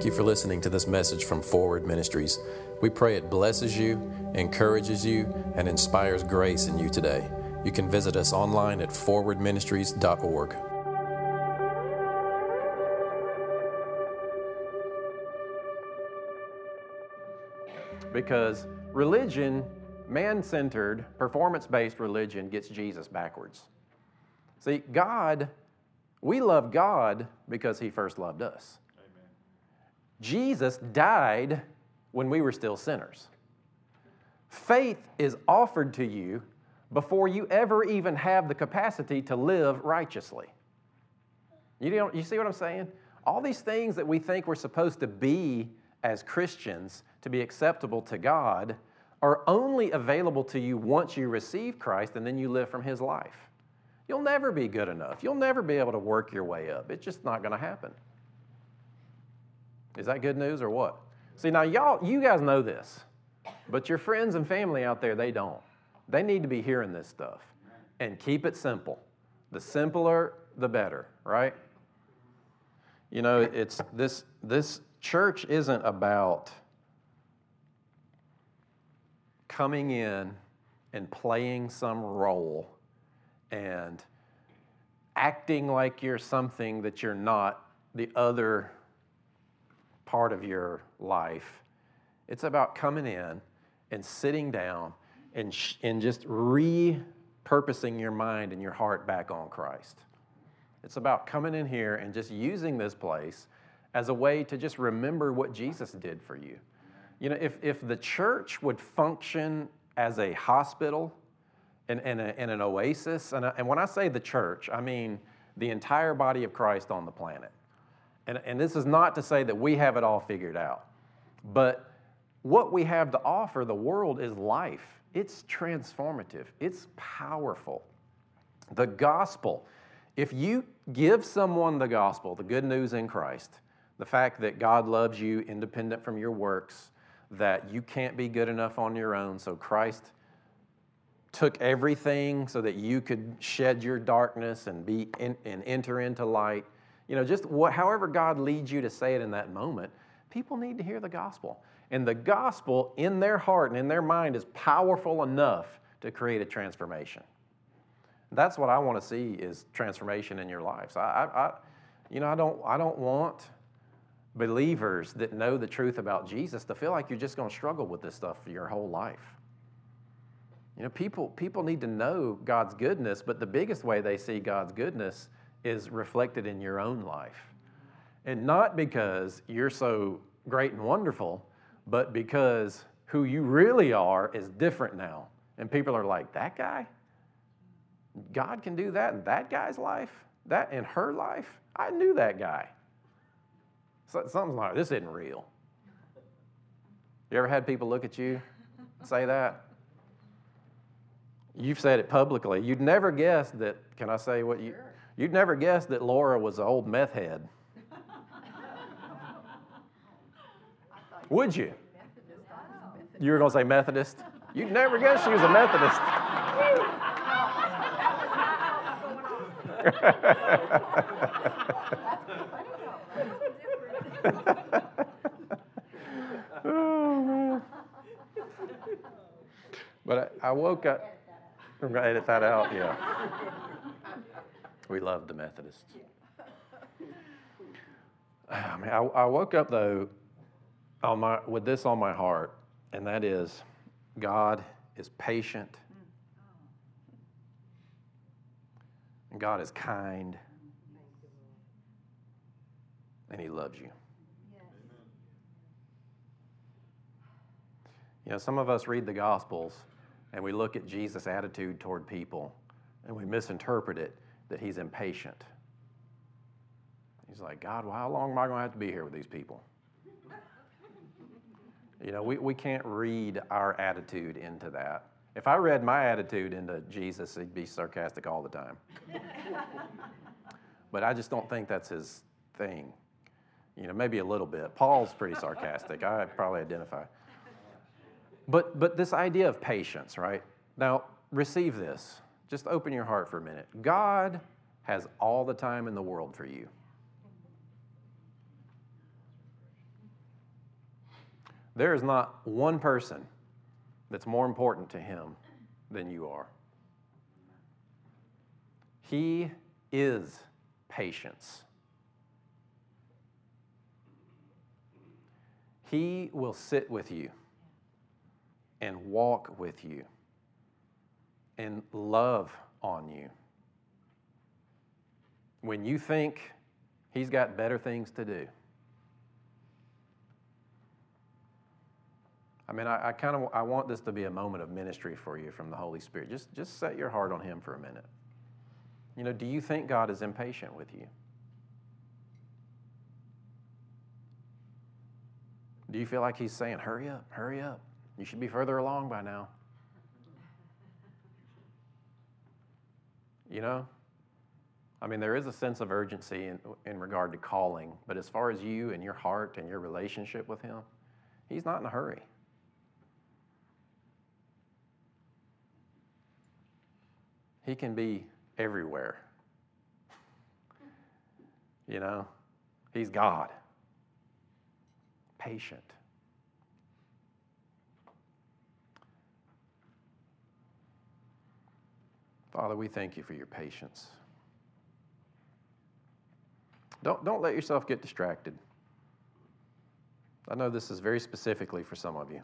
Thank you for listening to this message from Forward Ministries. We pray it blesses you, encourages you, and inspires grace in you today. You can visit us online at forwardministries.org. Because religion, man centered, performance based religion, gets Jesus backwards. See, God, we love God because He first loved us. Jesus died when we were still sinners. Faith is offered to you before you ever even have the capacity to live righteously. You, you see what I'm saying? All these things that we think we're supposed to be as Christians to be acceptable to God are only available to you once you receive Christ and then you live from His life. You'll never be good enough. You'll never be able to work your way up. It's just not going to happen. Is that good news or what? See, now y'all, you guys know this, but your friends and family out there, they don't. They need to be hearing this stuff. And keep it simple. The simpler, the better, right? You know, it's this this church isn't about coming in and playing some role and acting like you're something that you're not the other part of your life. It's about coming in and sitting down and, sh- and just repurposing your mind and your heart back on Christ. It's about coming in here and just using this place as a way to just remember what Jesus did for you. You know, if, if the church would function as a hospital and, and, a, and an oasis, and, a, and when I say the church, I mean the entire body of Christ on the planet. And, and this is not to say that we have it all figured out, but what we have to offer the world is life it's transformative, it's powerful. The gospel, if you give someone the gospel, the good news in Christ, the fact that God loves you independent from your works, that you can't be good enough on your own, so Christ took everything so that you could shed your darkness and be in, and enter into light. You know, just what, however God leads you to say it in that moment, people need to hear the gospel. And the gospel in their heart and in their mind is powerful enough to create a transformation. That's what I want to see is transformation in your lives. I, I, I, you know, I don't, I don't want believers that know the truth about Jesus to feel like you're just going to struggle with this stuff for your whole life. You know, people, people need to know God's goodness, but the biggest way they see God's goodness is reflected in your own life. And not because you're so great and wonderful, but because who you really are is different now. And people are like, that guy? God can do that in that guy's life? That in her life? I knew that guy. So, something's like, this isn't real. You ever had people look at you say that? You've said it publicly. You'd never guess that, can I say what you, you'd never guess that Laura was an old meth head. Would you? You were going to say Methodist? You'd never guess she was a Methodist. oh, man. But I, I woke up. I'm going to edit that out, yeah. We love the Methodists. I, ah, mean, I, I woke up, though, on my, with this on my heart, and that is God is patient, and God is kind, and He loves you. You know, some of us read the Gospels and we look at Jesus' attitude toward people and we misinterpret it that He's impatient. He's like, God, well, how long am I going to have to be here with these people? You know, we, we can't read our attitude into that. If I read my attitude into Jesus, he'd be sarcastic all the time. but I just don't think that's his thing. You know, maybe a little bit. Paul's pretty sarcastic. I probably identify. But but this idea of patience, right? Now, receive this. Just open your heart for a minute. God has all the time in the world for you. There is not one person that's more important to him than you are. He is patience. He will sit with you and walk with you and love on you. When you think he's got better things to do. I mean, I, I kind of I want this to be a moment of ministry for you from the Holy Spirit. Just, just set your heart on Him for a minute. You know, do you think God is impatient with you? Do you feel like He's saying, hurry up, hurry up? You should be further along by now. You know? I mean, there is a sense of urgency in, in regard to calling, but as far as you and your heart and your relationship with Him, He's not in a hurry. He can be everywhere. You know, He's God, patient. Father, we thank you for your patience. Don't, don't let yourself get distracted. I know this is very specifically for some of you.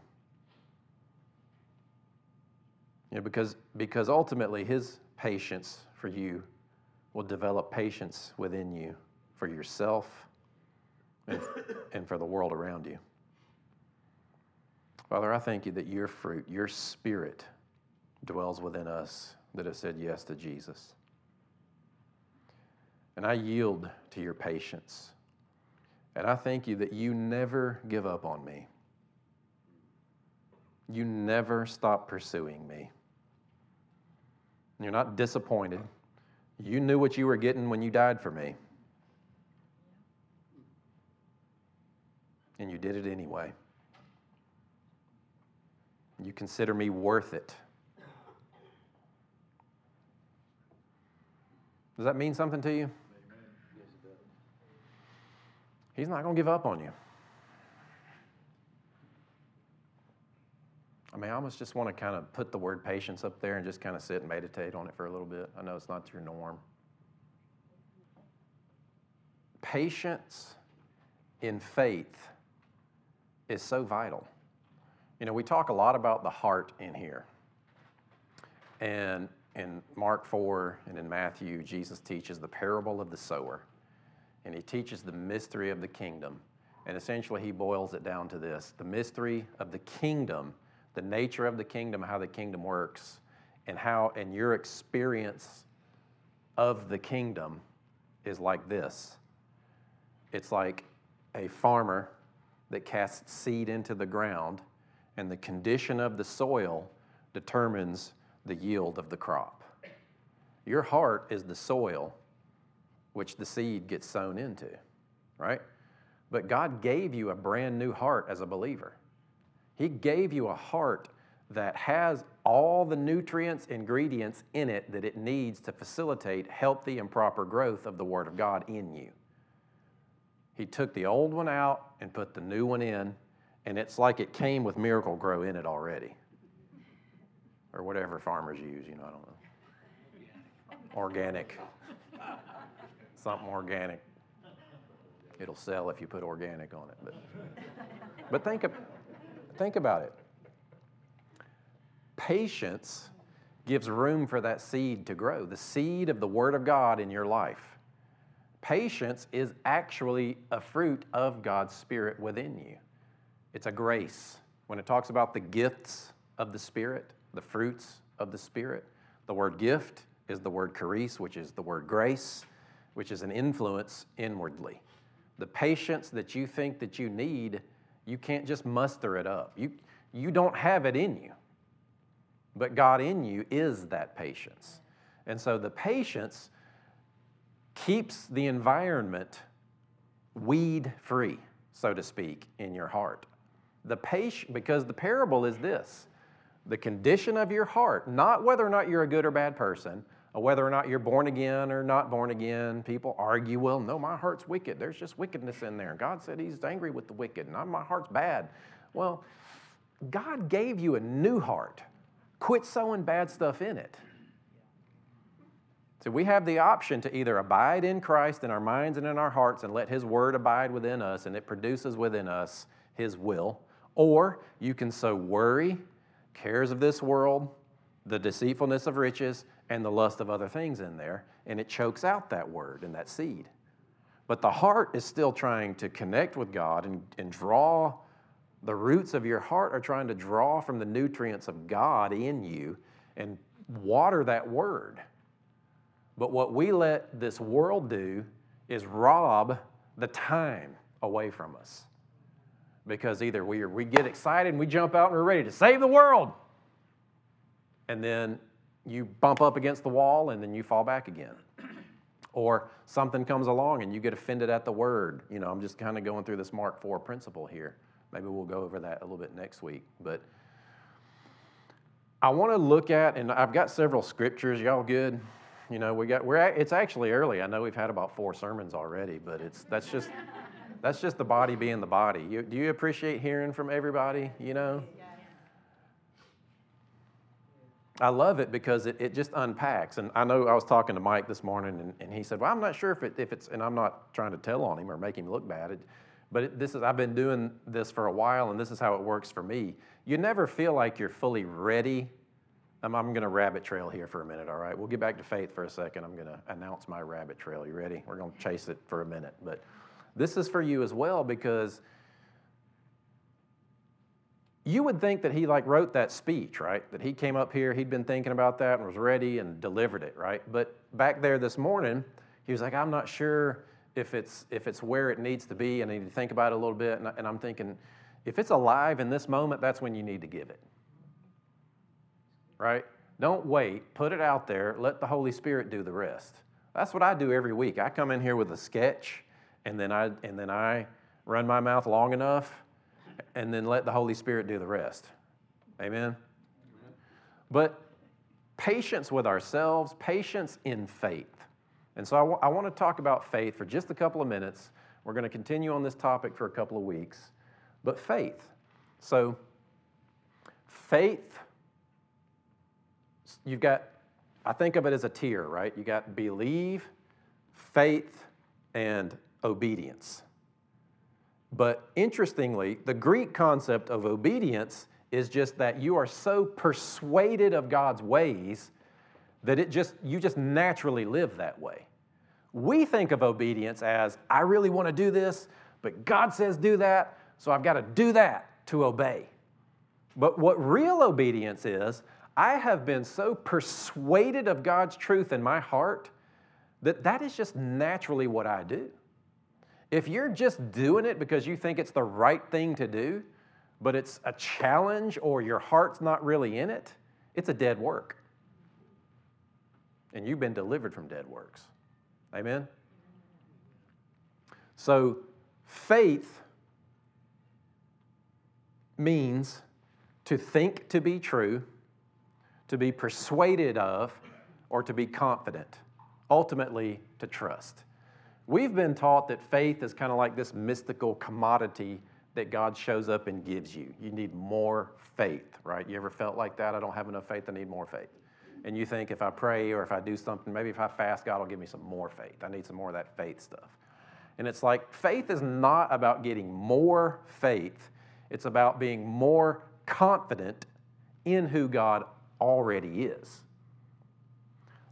You know, because, because ultimately his patience for you will develop patience within you for yourself and, and for the world around you. Father, I thank you that your fruit, your spirit, dwells within us that have said yes to Jesus. And I yield to your patience. And I thank you that you never give up on me. You never stop pursuing me. You're not disappointed. You knew what you were getting when you died for me. And you did it anyway. You consider me worth it. Does that mean something to you? He's not going to give up on you. I mean, I almost just want to kind of put the word patience up there and just kind of sit and meditate on it for a little bit. I know it's not your norm. Patience in faith is so vital. You know, we talk a lot about the heart in here. And in Mark 4 and in Matthew, Jesus teaches the parable of the sower. And he teaches the mystery of the kingdom. And essentially, he boils it down to this the mystery of the kingdom the nature of the kingdom, how the kingdom works, and how, and your experience of the kingdom is like this it's like a farmer that casts seed into the ground, and the condition of the soil determines the yield of the crop. Your heart is the soil which the seed gets sown into, right? But God gave you a brand new heart as a believer. He gave you a heart that has all the nutrients, ingredients in it that it needs to facilitate healthy and proper growth of the Word of God in you. He took the old one out and put the new one in, and it's like it came with Miracle-Gro in it already. Or whatever farmers use, you know, I don't know. Organic. Something organic. It'll sell if you put organic on it. But, but think Think about it. Patience gives room for that seed to grow, the seed of the Word of God in your life. Patience is actually a fruit of God's Spirit within you. It's a grace. When it talks about the gifts of the Spirit, the fruits of the Spirit, the word gift is the word charis, which is the word grace, which is an influence inwardly. The patience that you think that you need you can't just muster it up. You, you don't have it in you. But God in you is that patience. And so the patience keeps the environment weed free, so to speak, in your heart. The patient, because the parable is this the condition of your heart, not whether or not you're a good or bad person, whether or not you're born again or not born again. People argue, well, no, my heart's wicked. There's just wickedness in there. God said he's angry with the wicked, and my heart's bad. Well, God gave you a new heart. Quit sowing bad stuff in it. So we have the option to either abide in Christ in our minds and in our hearts and let His Word abide within us and it produces within us His will, or you can sow worry, cares of this world, the deceitfulness of riches, and the lust of other things in there, and it chokes out that word and that seed. But the heart is still trying to connect with God and, and draw, the roots of your heart are trying to draw from the nutrients of God in you and water that word. But what we let this world do is rob the time away from us. Because either we, we get excited and we jump out and we're ready to save the world. And then you bump up against the wall and then you fall back again. Or something comes along and you get offended at the word. You know, I'm just kind of going through this Mark 4 principle here. Maybe we'll go over that a little bit next week. But I want to look at, and I've got several scriptures. Y'all good? You know, we got we're at, it's actually early. I know we've had about four sermons already, but it's that's just that's just the body being the body. You, do you appreciate hearing from everybody? You know. I love it because it, it just unpacks. And I know I was talking to Mike this morning, and, and he said, Well, I'm not sure if, it, if it's, and I'm not trying to tell on him or make him look bad, it, but it, this is, I've been doing this for a while, and this is how it works for me. You never feel like you're fully ready. I'm, I'm going to rabbit trail here for a minute, all right? We'll get back to faith for a second. I'm going to announce my rabbit trail. You ready? We're going to chase it for a minute. But this is for you as well because you would think that he like wrote that speech, right? That he came up here, he'd been thinking about that and was ready and delivered it, right? But back there this morning, he was like, I'm not sure if it's if it's where it needs to be, and I need to think about it a little bit. And, and I'm thinking, if it's alive in this moment, that's when you need to give it. Right? Don't wait. Put it out there. Let the Holy Spirit do the rest. That's what I do every week. I come in here with a sketch, and then I and then I run my mouth long enough and then let the Holy Spirit do the rest. Amen? Amen. But patience with ourselves, patience in faith. And so I, w- I want to talk about faith for just a couple of minutes. We're going to continue on this topic for a couple of weeks. But faith. So, faith, you've got, I think of it as a tier, right? You got believe, faith, and obedience. But interestingly, the Greek concept of obedience is just that you are so persuaded of God's ways that it just you just naturally live that way. We think of obedience as I really want to do this, but God says do that, so I've got to do that to obey. But what real obedience is, I have been so persuaded of God's truth in my heart that that is just naturally what I do. If you're just doing it because you think it's the right thing to do, but it's a challenge or your heart's not really in it, it's a dead work. And you've been delivered from dead works. Amen? So, faith means to think to be true, to be persuaded of, or to be confident, ultimately, to trust. We've been taught that faith is kind of like this mystical commodity that God shows up and gives you. You need more faith, right? You ever felt like that? I don't have enough faith, I need more faith. And you think if I pray or if I do something, maybe if I fast, God will give me some more faith. I need some more of that faith stuff. And it's like faith is not about getting more faith, it's about being more confident in who God already is.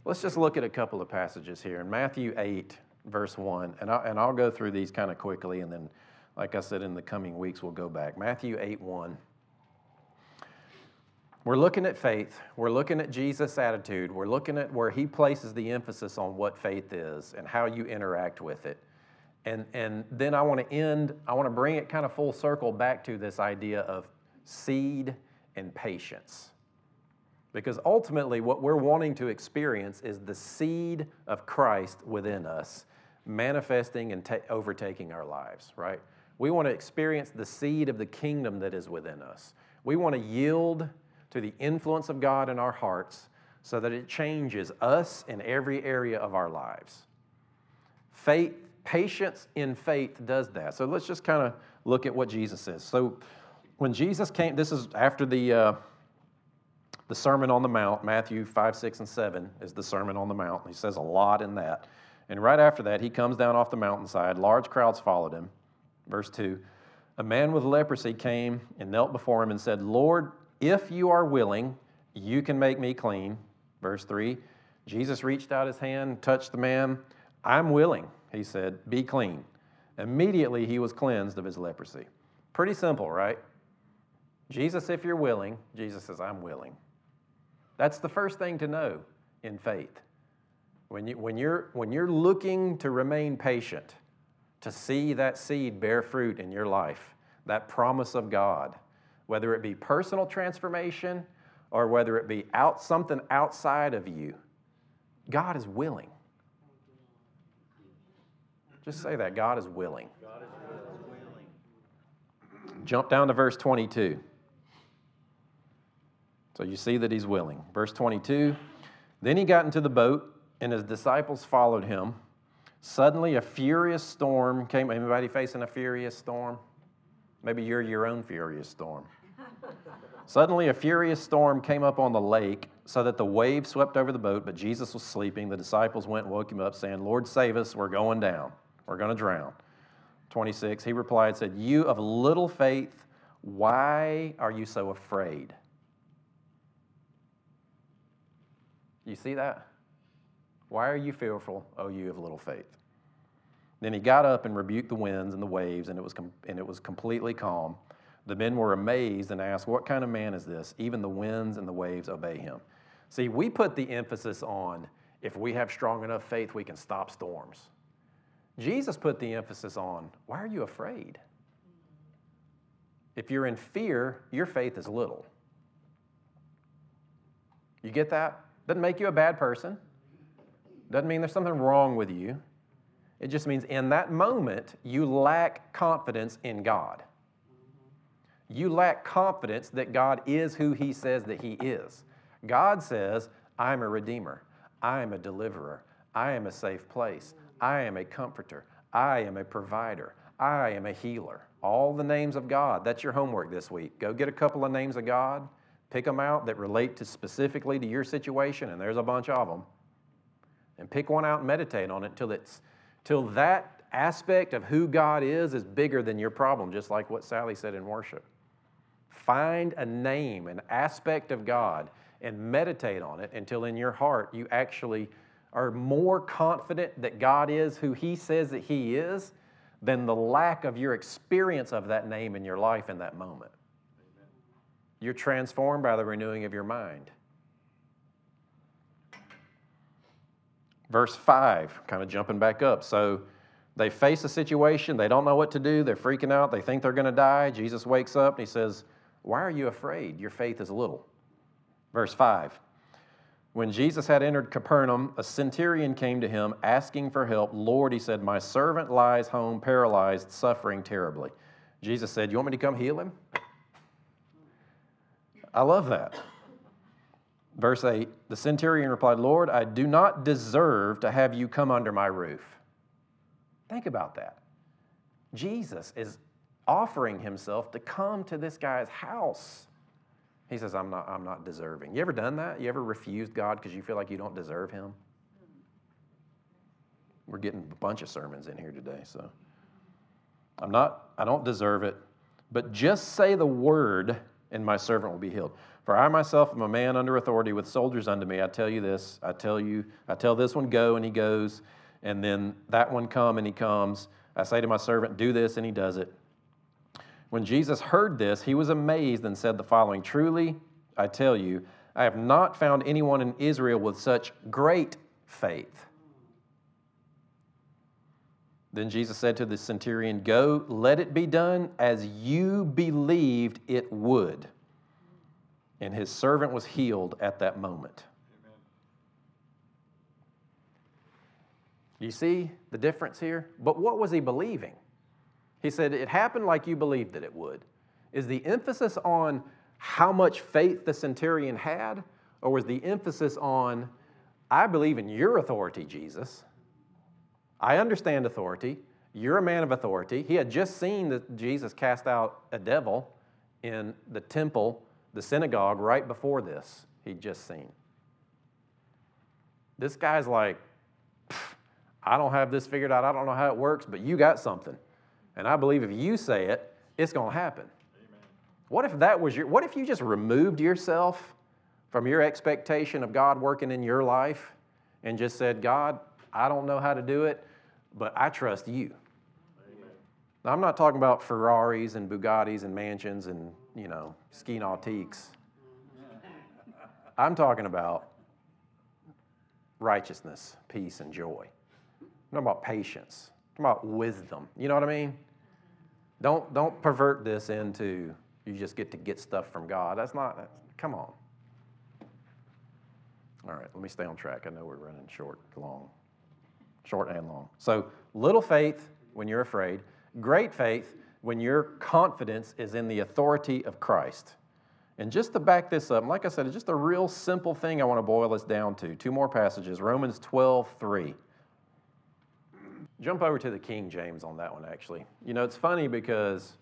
Let's just look at a couple of passages here. In Matthew 8, verse 1. And, I, and I'll go through these kind of quickly, and then, like I said, in the coming weeks, we'll go back. Matthew 8 1. We're looking at faith. We're looking at Jesus' attitude. We're looking at where he places the emphasis on what faith is and how you interact with it. And, and then I want to end, I want to bring it kind of full circle back to this idea of seed and patience. Because ultimately, what we're wanting to experience is the seed of Christ within us manifesting and ta- overtaking our lives, right? We want to experience the seed of the kingdom that is within us. We want to yield to the influence of God in our hearts so that it changes us in every area of our lives. Faith, patience in faith does that. So let's just kind of look at what Jesus says. So when Jesus came, this is after the, uh, the Sermon on the Mount, Matthew 5, 6, and 7 is the Sermon on the Mount. He says a lot in that. And right after that, he comes down off the mountainside. Large crowds followed him. Verse 2 A man with leprosy came and knelt before him and said, Lord, if you are willing, you can make me clean. Verse 3 Jesus reached out his hand, touched the man. I'm willing, he said, be clean. Immediately he was cleansed of his leprosy. Pretty simple, right? Jesus, if you're willing, Jesus says, I'm willing. That's the first thing to know in faith. When, you, when, you're, when you're looking to remain patient, to see that seed bear fruit in your life, that promise of God, whether it be personal transformation or whether it be out something outside of you, God is willing. Just say that God is willing. God is willing. Jump down to verse 22. So you see that he's willing. Verse 22 Then he got into the boat, and his disciples followed him. Suddenly, a furious storm came. Anybody facing a furious storm? Maybe you're your own furious storm. Suddenly, a furious storm came up on the lake, so that the waves swept over the boat, but Jesus was sleeping. The disciples went and woke him up, saying, Lord, save us, we're going down. We're going to drown. 26, he replied, said, You of little faith, why are you so afraid? You see that? Why are you fearful, O you of little faith? Then he got up and rebuked the winds and the waves, and it was, com- and it was completely calm. The men were amazed and asked, What kind of man is this? Even the winds and the waves obey him. See, we put the emphasis on if we have strong enough faith, we can stop storms. Jesus put the emphasis on why are you afraid? If you're in fear, your faith is little. You get that? Doesn't make you a bad person. Doesn't mean there's something wrong with you. It just means in that moment, you lack confidence in God. You lack confidence that God is who He says that He is. God says, I'm a redeemer, I am a deliverer, I am a safe place, I am a comforter, I am a provider, I am a healer. All the names of God. That's your homework this week. Go get a couple of names of God, pick them out that relate to specifically to your situation, and there's a bunch of them. And pick one out and meditate on it till it's till that aspect of who God is is bigger than your problem, just like what Sally said in worship. Find a name, an aspect of God, and meditate on it until in your heart you actually are more confident that God is who He says that He is than the lack of your experience of that name in your life in that moment. Amen. You're transformed by the renewing of your mind. Verse 5, kind of jumping back up. So they face a situation, they don't know what to do, they're freaking out, they think they're going to die. Jesus wakes up and he says, Why are you afraid? Your faith is little. Verse 5 When Jesus had entered Capernaum, a centurion came to him asking for help. Lord, he said, My servant lies home paralyzed, suffering terribly. Jesus said, You want me to come heal him? I love that. Verse 8 The centurion replied, Lord, I do not deserve to have you come under my roof. Think about that. Jesus is offering himself to come to this guy's house. He says, I'm not, I'm not deserving. You ever done that? You ever refused God because you feel like you don't deserve him? We're getting a bunch of sermons in here today, so I'm not, I don't deserve it. But just say the word, and my servant will be healed. For I myself am a man under authority with soldiers under me. I tell you this, I tell you, I tell this one, go, and he goes, and then that one, come, and he comes. I say to my servant, do this, and he does it. When Jesus heard this, he was amazed and said the following Truly, I tell you, I have not found anyone in Israel with such great faith. Then Jesus said to the centurion, Go, let it be done as you believed it would and his servant was healed at that moment. You see the difference here? But what was he believing? He said, It happened like you believed that it would. Is the emphasis on how much faith the centurion had, or was the emphasis on, I believe in your authority, Jesus? I understand authority. You're a man of authority. He had just seen that Jesus cast out a devil in the temple, the synagogue, right before this, he'd just seen. This guy's like, I don't have this figured out. I don't know how it works, but you got something. And I believe if you say it, it's going to happen. Amen. What if that was your, what if you just removed yourself from your expectation of God working in your life and just said, God, I don't know how to do it, but I trust you. Now, I'm not talking about Ferraris and Bugattis and mansions and, you know, ski nautiques. I'm talking about righteousness, peace, and joy. I'm talking about patience. I'm talking about wisdom. You know what I mean? Don't, don't pervert this into you just get to get stuff from God. That's not, that's, come on. All right, let me stay on track. I know we're running short, long, short and long. So, little faith when you're afraid, great faith when your confidence is in the authority of Christ. And just to back this up, like I said, it's just a real simple thing I want to boil this down to. Two more passages Romans 12, 3. Jump over to the King James on that one, actually. You know, it's funny because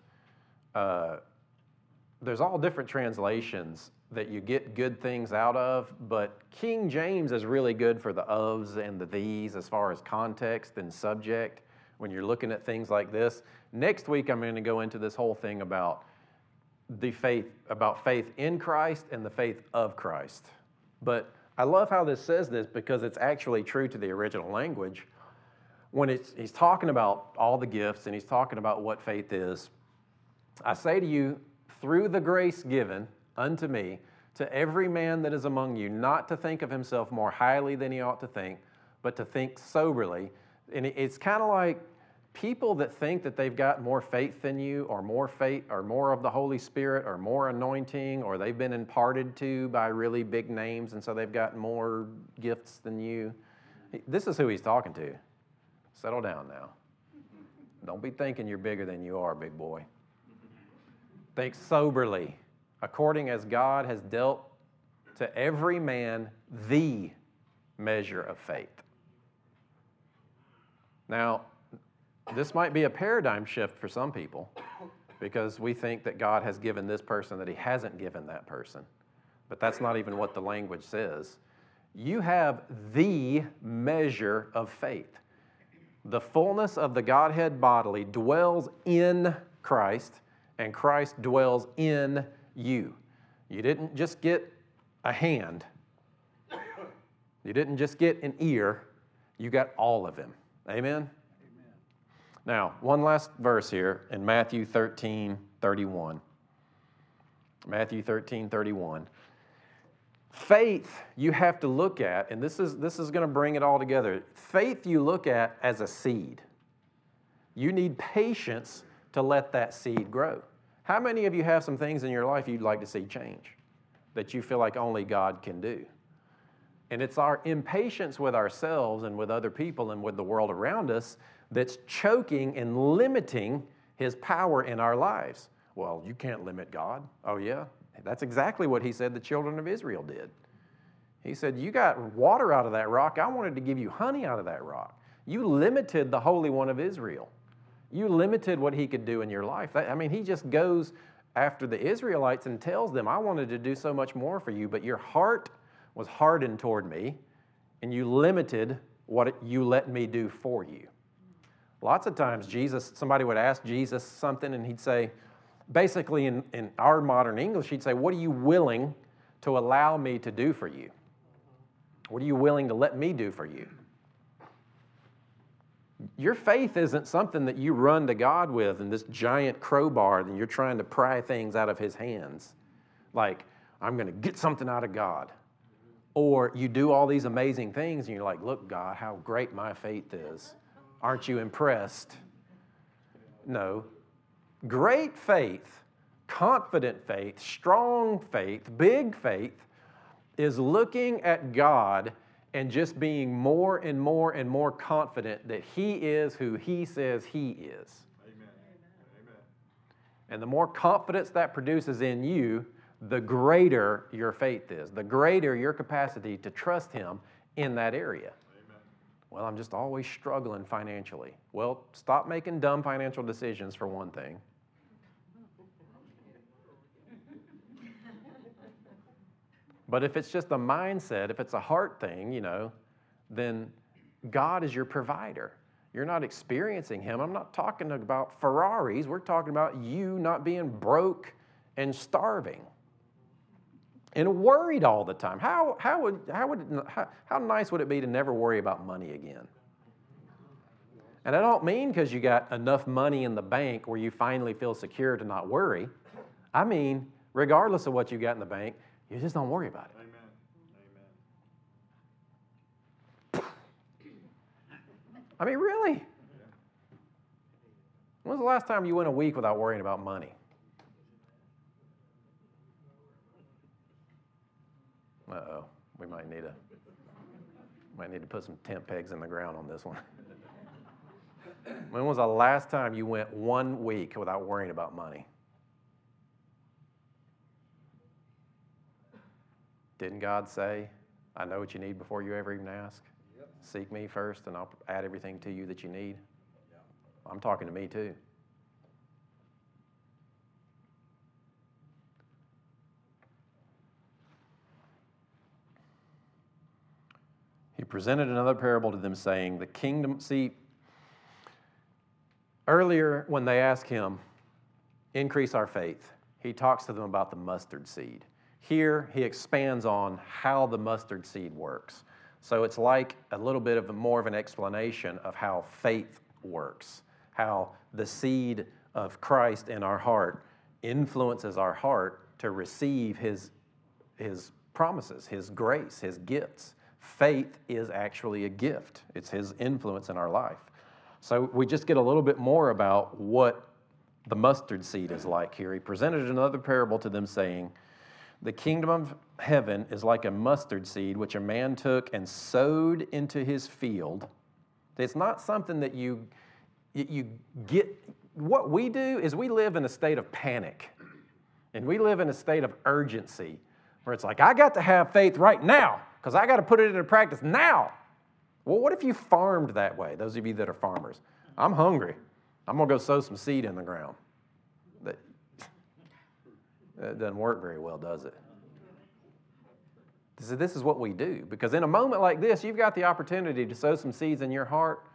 uh, there's all different translations that you get good things out of, but King James is really good for the ofs and the these as far as context and subject when you're looking at things like this. Next week, I'm going to go into this whole thing about the faith, about faith in Christ and the faith of Christ. But I love how this says this because it's actually true to the original language. When he's talking about all the gifts and he's talking about what faith is, I say to you, through the grace given, unto me, to every man that is among you, not to think of himself more highly than he ought to think, but to think soberly. And it's kind of like people that think that they've got more faith than you, or more faith, or more of the Holy Spirit, or more anointing, or they've been imparted to by really big names, and so they've got more gifts than you. This is who he's talking to. Settle down now. Don't be thinking you're bigger than you are, big boy. Think soberly according as God has dealt to every man the measure of faith. Now, this might be a paradigm shift for some people because we think that God has given this person that he hasn't given that person. But that's not even what the language says. You have the measure of faith. The fullness of the Godhead bodily dwells in Christ, and Christ dwells in you. You didn't just get a hand, you didn't just get an ear, you got all of him. Amen? Amen? Now, one last verse here in Matthew 13 31. Matthew 13 31. Faith you have to look at, and this is, this is going to bring it all together. Faith you look at as a seed. You need patience to let that seed grow. How many of you have some things in your life you'd like to see change that you feel like only God can do? And it's our impatience with ourselves and with other people and with the world around us that's choking and limiting His power in our lives. Well, you can't limit God. Oh, yeah? That's exactly what He said the children of Israel did. He said, You got water out of that rock. I wanted to give you honey out of that rock. You limited the Holy One of Israel you limited what he could do in your life. I mean, he just goes after the Israelites and tells them, I wanted to do so much more for you, but your heart was hardened toward me, and you limited what you let me do for you. Lots of times, Jesus, somebody would ask Jesus something, and he'd say, basically in, in our modern English, he'd say, What are you willing to allow me to do for you? What are you willing to let me do for you? Your faith isn't something that you run to God with in this giant crowbar and you're trying to pry things out of his hands. Like, I'm going to get something out of God. Or you do all these amazing things and you're like, look, God, how great my faith is. Aren't you impressed? No. Great faith, confident faith, strong faith, big faith is looking at God and just being more and more and more confident that He is who He says He is. Amen. Amen. And the more confidence that produces in you, the greater your faith is, the greater your capacity to trust Him in that area. Amen. Well, I'm just always struggling financially. Well, stop making dumb financial decisions for one thing. But if it's just a mindset, if it's a heart thing, you know, then God is your provider. You're not experiencing Him. I'm not talking about Ferraris. We're talking about you not being broke and starving and worried all the time. How, how, would, how, would how, how nice would it be to never worry about money again? And I don't mean because you got enough money in the bank where you finally feel secure to not worry. I mean, regardless of what you got in the bank, you just don't worry about it. Amen. I mean, really? When was the last time you went a week without worrying about money? Uh oh, we might need a might need to put some tent pegs in the ground on this one. when was the last time you went one week without worrying about money? Didn't God say, I know what you need before you ever even ask? Yep. Seek me first, and I'll add everything to you that you need. Yep. I'm talking to me too. He presented another parable to them, saying, The kingdom, see, earlier when they ask him, increase our faith, he talks to them about the mustard seed. Here, he expands on how the mustard seed works. So it's like a little bit of more of an explanation of how faith works, how the seed of Christ in our heart influences our heart to receive his, his promises, his grace, his gifts faith is actually a gift, it's His influence in our life. So we just get a little bit more about what the mustard seed is like here. He presented another parable to them, saying, The kingdom of heaven is like a mustard seed which a man took and sowed into his field. It's not something that you, you get. What we do is we live in a state of panic and we live in a state of urgency where it's like, I got to have faith right now because I got to put it into practice now. Well, what if you farmed that way? Those of you that are farmers, I'm hungry. I'm going to go sow some seed in the ground. That, that doesn't work very well, does it? So this is what we do because in a moment like this, you've got the opportunity to sow some seeds in your heart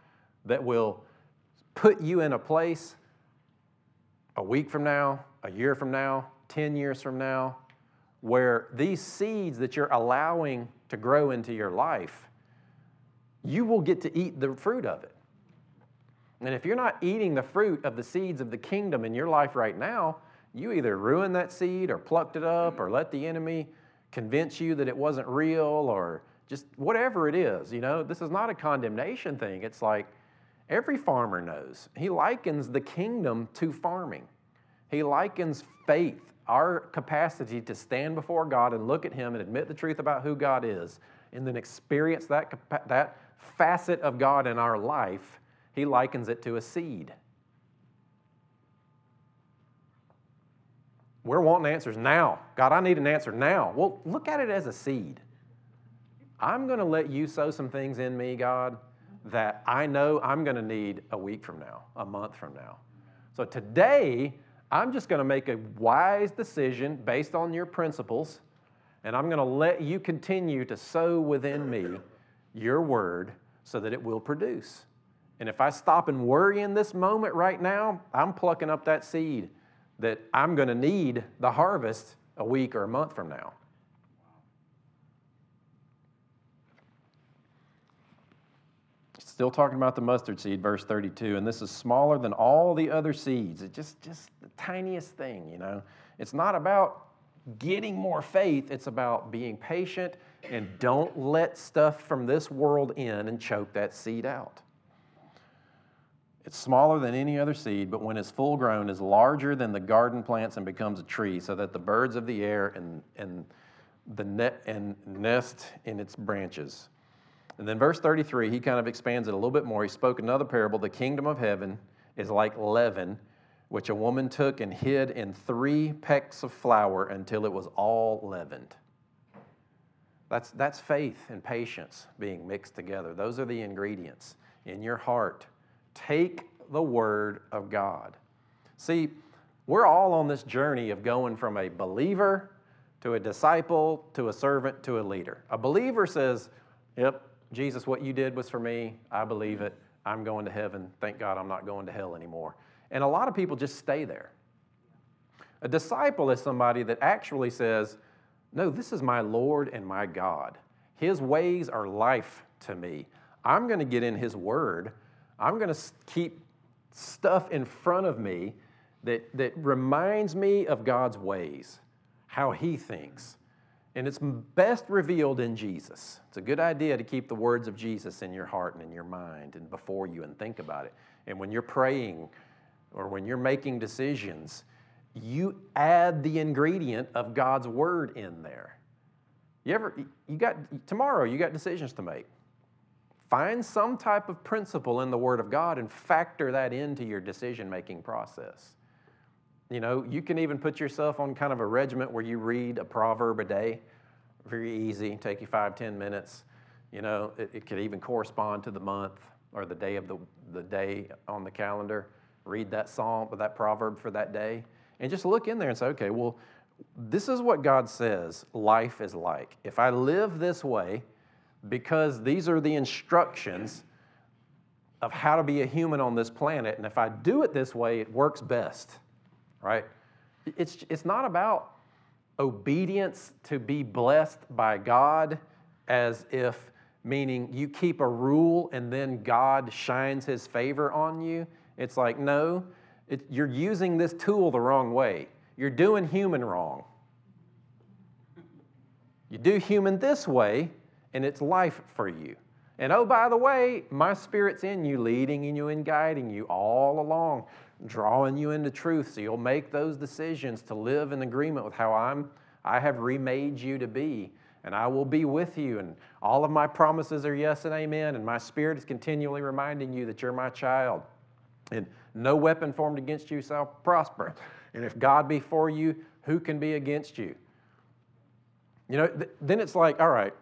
that will put you in a place a week from now, a year from now, 10 years from now, where these seeds that you're allowing to grow into your life, you will get to eat the fruit of it. And if you're not eating the fruit of the seeds of the kingdom in your life right now, you either ruined that seed or plucked it up or let the enemy convince you that it wasn't real or just whatever it is. You know, this is not a condemnation thing. It's like every farmer knows. He likens the kingdom to farming, he likens faith our capacity to stand before God and look at Him and admit the truth about who God is, and then experience that, that facet of God in our life, He likens it to a seed. We're wanting answers now. God, I need an answer now. Well, look at it as a seed. I'm going to let you sow some things in me, God, that I know I'm going to need a week from now, a month from now. So today, I'm just going to make a wise decision based on your principles, and I'm going to let you continue to sow within me your word so that it will produce. And if I stop and worry in this moment right now, I'm plucking up that seed that I'm going to need the harvest a week or a month from now. Still talking about the mustard seed, verse 32, and this is smaller than all the other seeds. It's just, just the tiniest thing, you know. It's not about getting more faith, it's about being patient and don't let stuff from this world in and choke that seed out. It's smaller than any other seed, but when it's full grown, is larger than the garden plants and becomes a tree, so that the birds of the air and, and the net and nest in its branches. And then verse 33, he kind of expands it a little bit more. He spoke another parable. The kingdom of heaven is like leaven, which a woman took and hid in three pecks of flour until it was all leavened. That's, that's faith and patience being mixed together. Those are the ingredients in your heart. Take the word of God. See, we're all on this journey of going from a believer to a disciple, to a servant, to a leader. A believer says, Yep, Jesus, what you did was for me. I believe it. I'm going to heaven. Thank God I'm not going to hell anymore. And a lot of people just stay there. A disciple is somebody that actually says, No, this is my Lord and my God. His ways are life to me. I'm going to get in His Word. I'm going to keep stuff in front of me that, that reminds me of God's ways, how He thinks. And it's best revealed in Jesus. It's a good idea to keep the words of Jesus in your heart and in your mind and before you and think about it. And when you're praying or when you're making decisions, you add the ingredient of God's word in there. You ever, you got, tomorrow you got decisions to make. Find some type of principle in the Word of God and factor that into your decision making process. You know, you can even put yourself on kind of a regiment where you read a proverb a day. Very easy, take you five, ten minutes. You know, it, it could even correspond to the month or the day of the, the day on the calendar. Read that psalm or that proverb for that day. And just look in there and say, okay, well, this is what God says life is like. If I live this way, because these are the instructions of how to be a human on this planet. And if I do it this way, it works best, right? It's, it's not about obedience to be blessed by God as if, meaning you keep a rule and then God shines his favor on you. It's like, no, it, you're using this tool the wrong way. You're doing human wrong. You do human this way, and it's life for you. And oh, by the way, my spirit's in you, leading you and guiding you all along, drawing you into truth. So you'll make those decisions to live in agreement with how I'm, I have remade you to be. And I will be with you. And all of my promises are yes and amen. And my spirit is continually reminding you that you're my child. And no weapon formed against you shall prosper. And if God be for you, who can be against you? You know, th- then it's like, all right,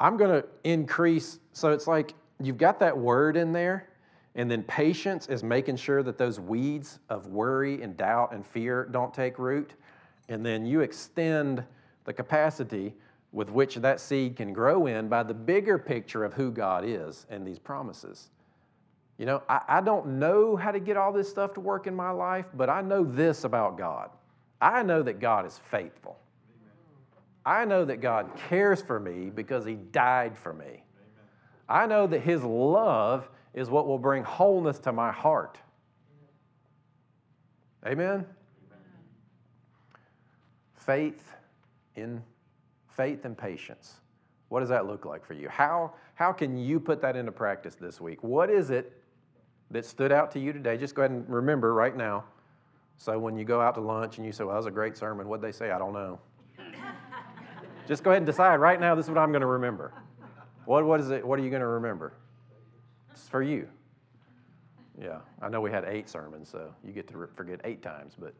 I'm going to increase. So it's like you've got that word in there, and then patience is making sure that those weeds of worry and doubt and fear don't take root. And then you extend the capacity with which that seed can grow in by the bigger picture of who God is and these promises. You know, I, I, don't know how to get all this stuff to work in my life, but I know this about God. I know that God is faithful. I know that God cares for me because He died for me. Amen. I know that His love is what will bring wholeness to my heart. Amen? Amen? Faith in faith and patience. What does that look like for you? How, how can you put that into practice this week? What is it that stood out to you today? Just go ahead and remember right now. So when you go out to lunch and you say, Well, that was a great sermon, what'd they say? I don't know. Just go ahead and decide right now this is what I'm going to remember. What, what is it? What are you going to remember? It's for you. Yeah, I know we had eight sermons, so you get to forget eight times, but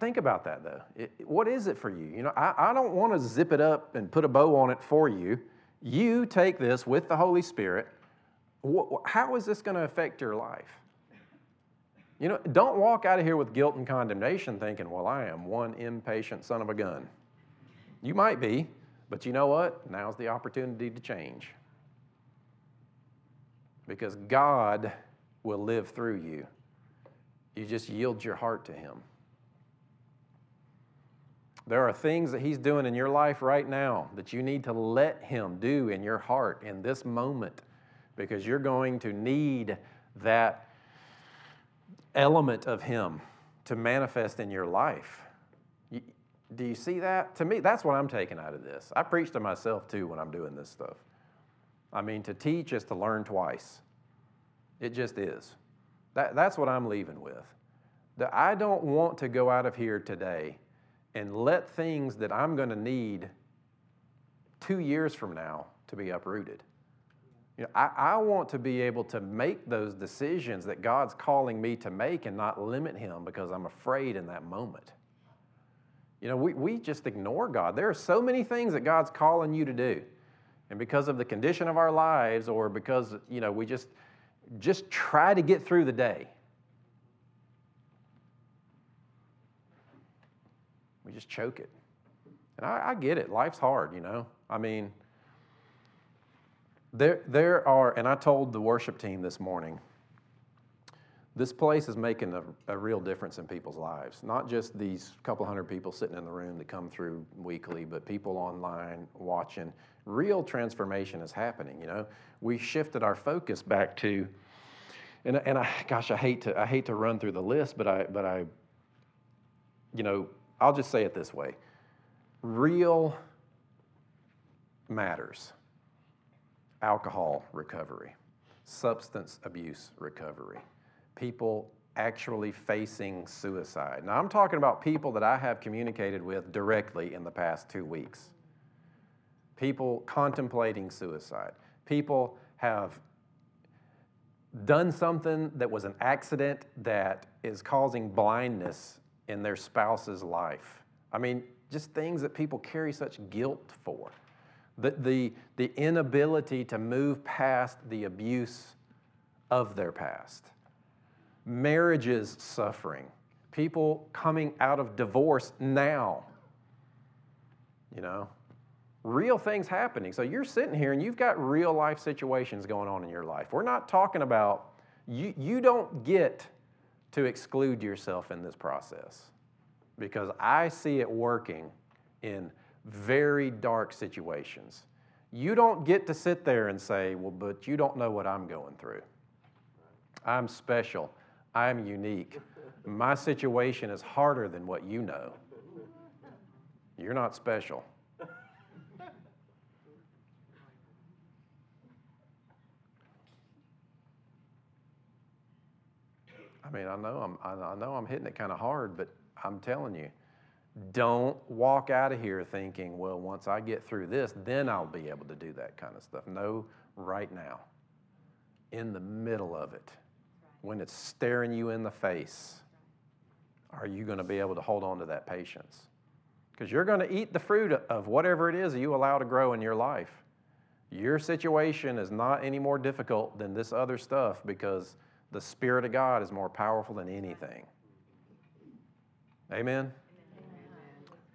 think about that though. It, what is it for you? You know, I, I don't want to zip it up and put a bow on it for you. You take this with the Holy Spirit. How is this going to affect your life? You know, don't walk out of here with guilt and condemnation thinking, well, I am one impatient son of a gun. You might be, but you know what? Now's the opportunity to change. Because God will live through you. You just yield your heart to Him. There are things that He's doing in your life right now that you need to let Him do in your heart in this moment because you're going to need that element of Him to manifest in your life. Do you see that? To me, that's what I'm taking out of this. I preach to myself too when I'm doing this stuff. I mean, to teach is to learn twice. It just is. That, that's what I'm leaving with. That I don't want to go out of here today and let things that I'm going to need two years from now to be uprooted. You know, I, I want to be able to make those decisions that God's calling me to make and not limit Him because I'm afraid in that moment. You know, we, we just ignore God. There are so many things that God's calling you to do. And because of the condition of our lives or because, you know, we just just try to get through the day. We just choke it. And I, I get it. Life's hard, you know. I mean, there, there are, and I told the worship team this morning, this place is making a, a, real difference in people's lives. Not just these couple hundred people sitting in the room that come through weekly, but people online watching. Real transformation is happening. You know, we shifted our focus back to, and, and I, gosh, I hate to I hate to run through the list, but I but I, you know, I'll just say it this way: real matters. Alcohol recovery, substance abuse recovery people actually facing suicide. Now, I'm talking about people that I have communicated with directly in the past two weeks. People contemplating suicide. People have done something that was an accident that is causing blindness in their spouse's life. I mean, just things that people carry such guilt for. The, the, the inability to move past the abuse of their past marriages suffering, people coming out of divorce now. You know, real things happening. So you're sitting here and you've got real life situations going on in your life. We're not talking about, you, you don't get to exclude yourself in this process because I see it working in very dark situations. You don't get to sit there and say, well, but you don't know what I'm going through. I'm special. I'm unique. My situation is harder than what you know. You're not special. I mean, I know I'm, I know I'm hitting it kind of hard, but I'm telling you, don't walk out of here thinking, well, once I get through this, then I'll be able to do that kind of stuff. No, right now, in the middle of it when it's staring you in the face, are you going to be able to hold on to that patience? Because you're going to eat the fruit of whatever it is you allow to grow in your life. Your situation is not any more difficult than this other stuff because the Spirit of God is more powerful than anything. Amen? Amen?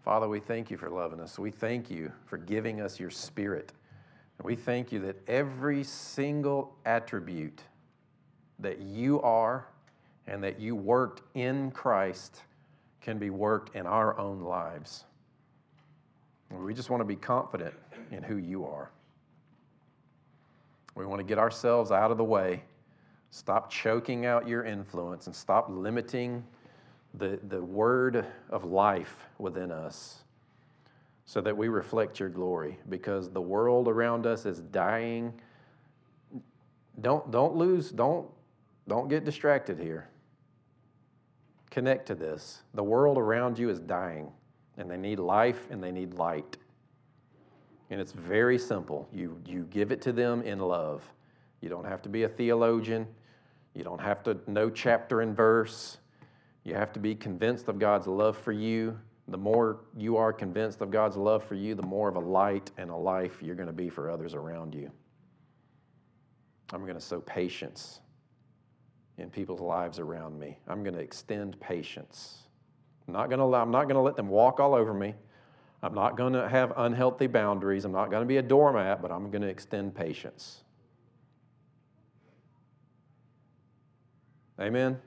Father, we thank you for loving us. We thank you for giving us your Spirit. And we thank you that every single attribute that you are and that you worked in Christ can be worked in our own lives. We just want to be confident in who you are. We want to get ourselves out of the way, stop choking out your influence, and stop limiting the, the word of life within us so that we reflect your glory because the world around us is dying. Don't, don't lose, don't don't get distracted here. Connect to this. The world around you is dying, and they need life and they need light. And it's very simple. You, you give it to them in love. You don't have to be a theologian, you don't have to know chapter and verse. You have to be convinced of God's love for you. The more you are convinced of God's love for you, the more of a light and a life you're going to be for others around you. I'm going to sow patience in people's lives around me. I'm going to extend patience. I'm not going to, I'm not going to let them walk all over me. I'm not going to have unhealthy boundaries. I'm not going to be a doormat, but I'm going to extend patience. Amen.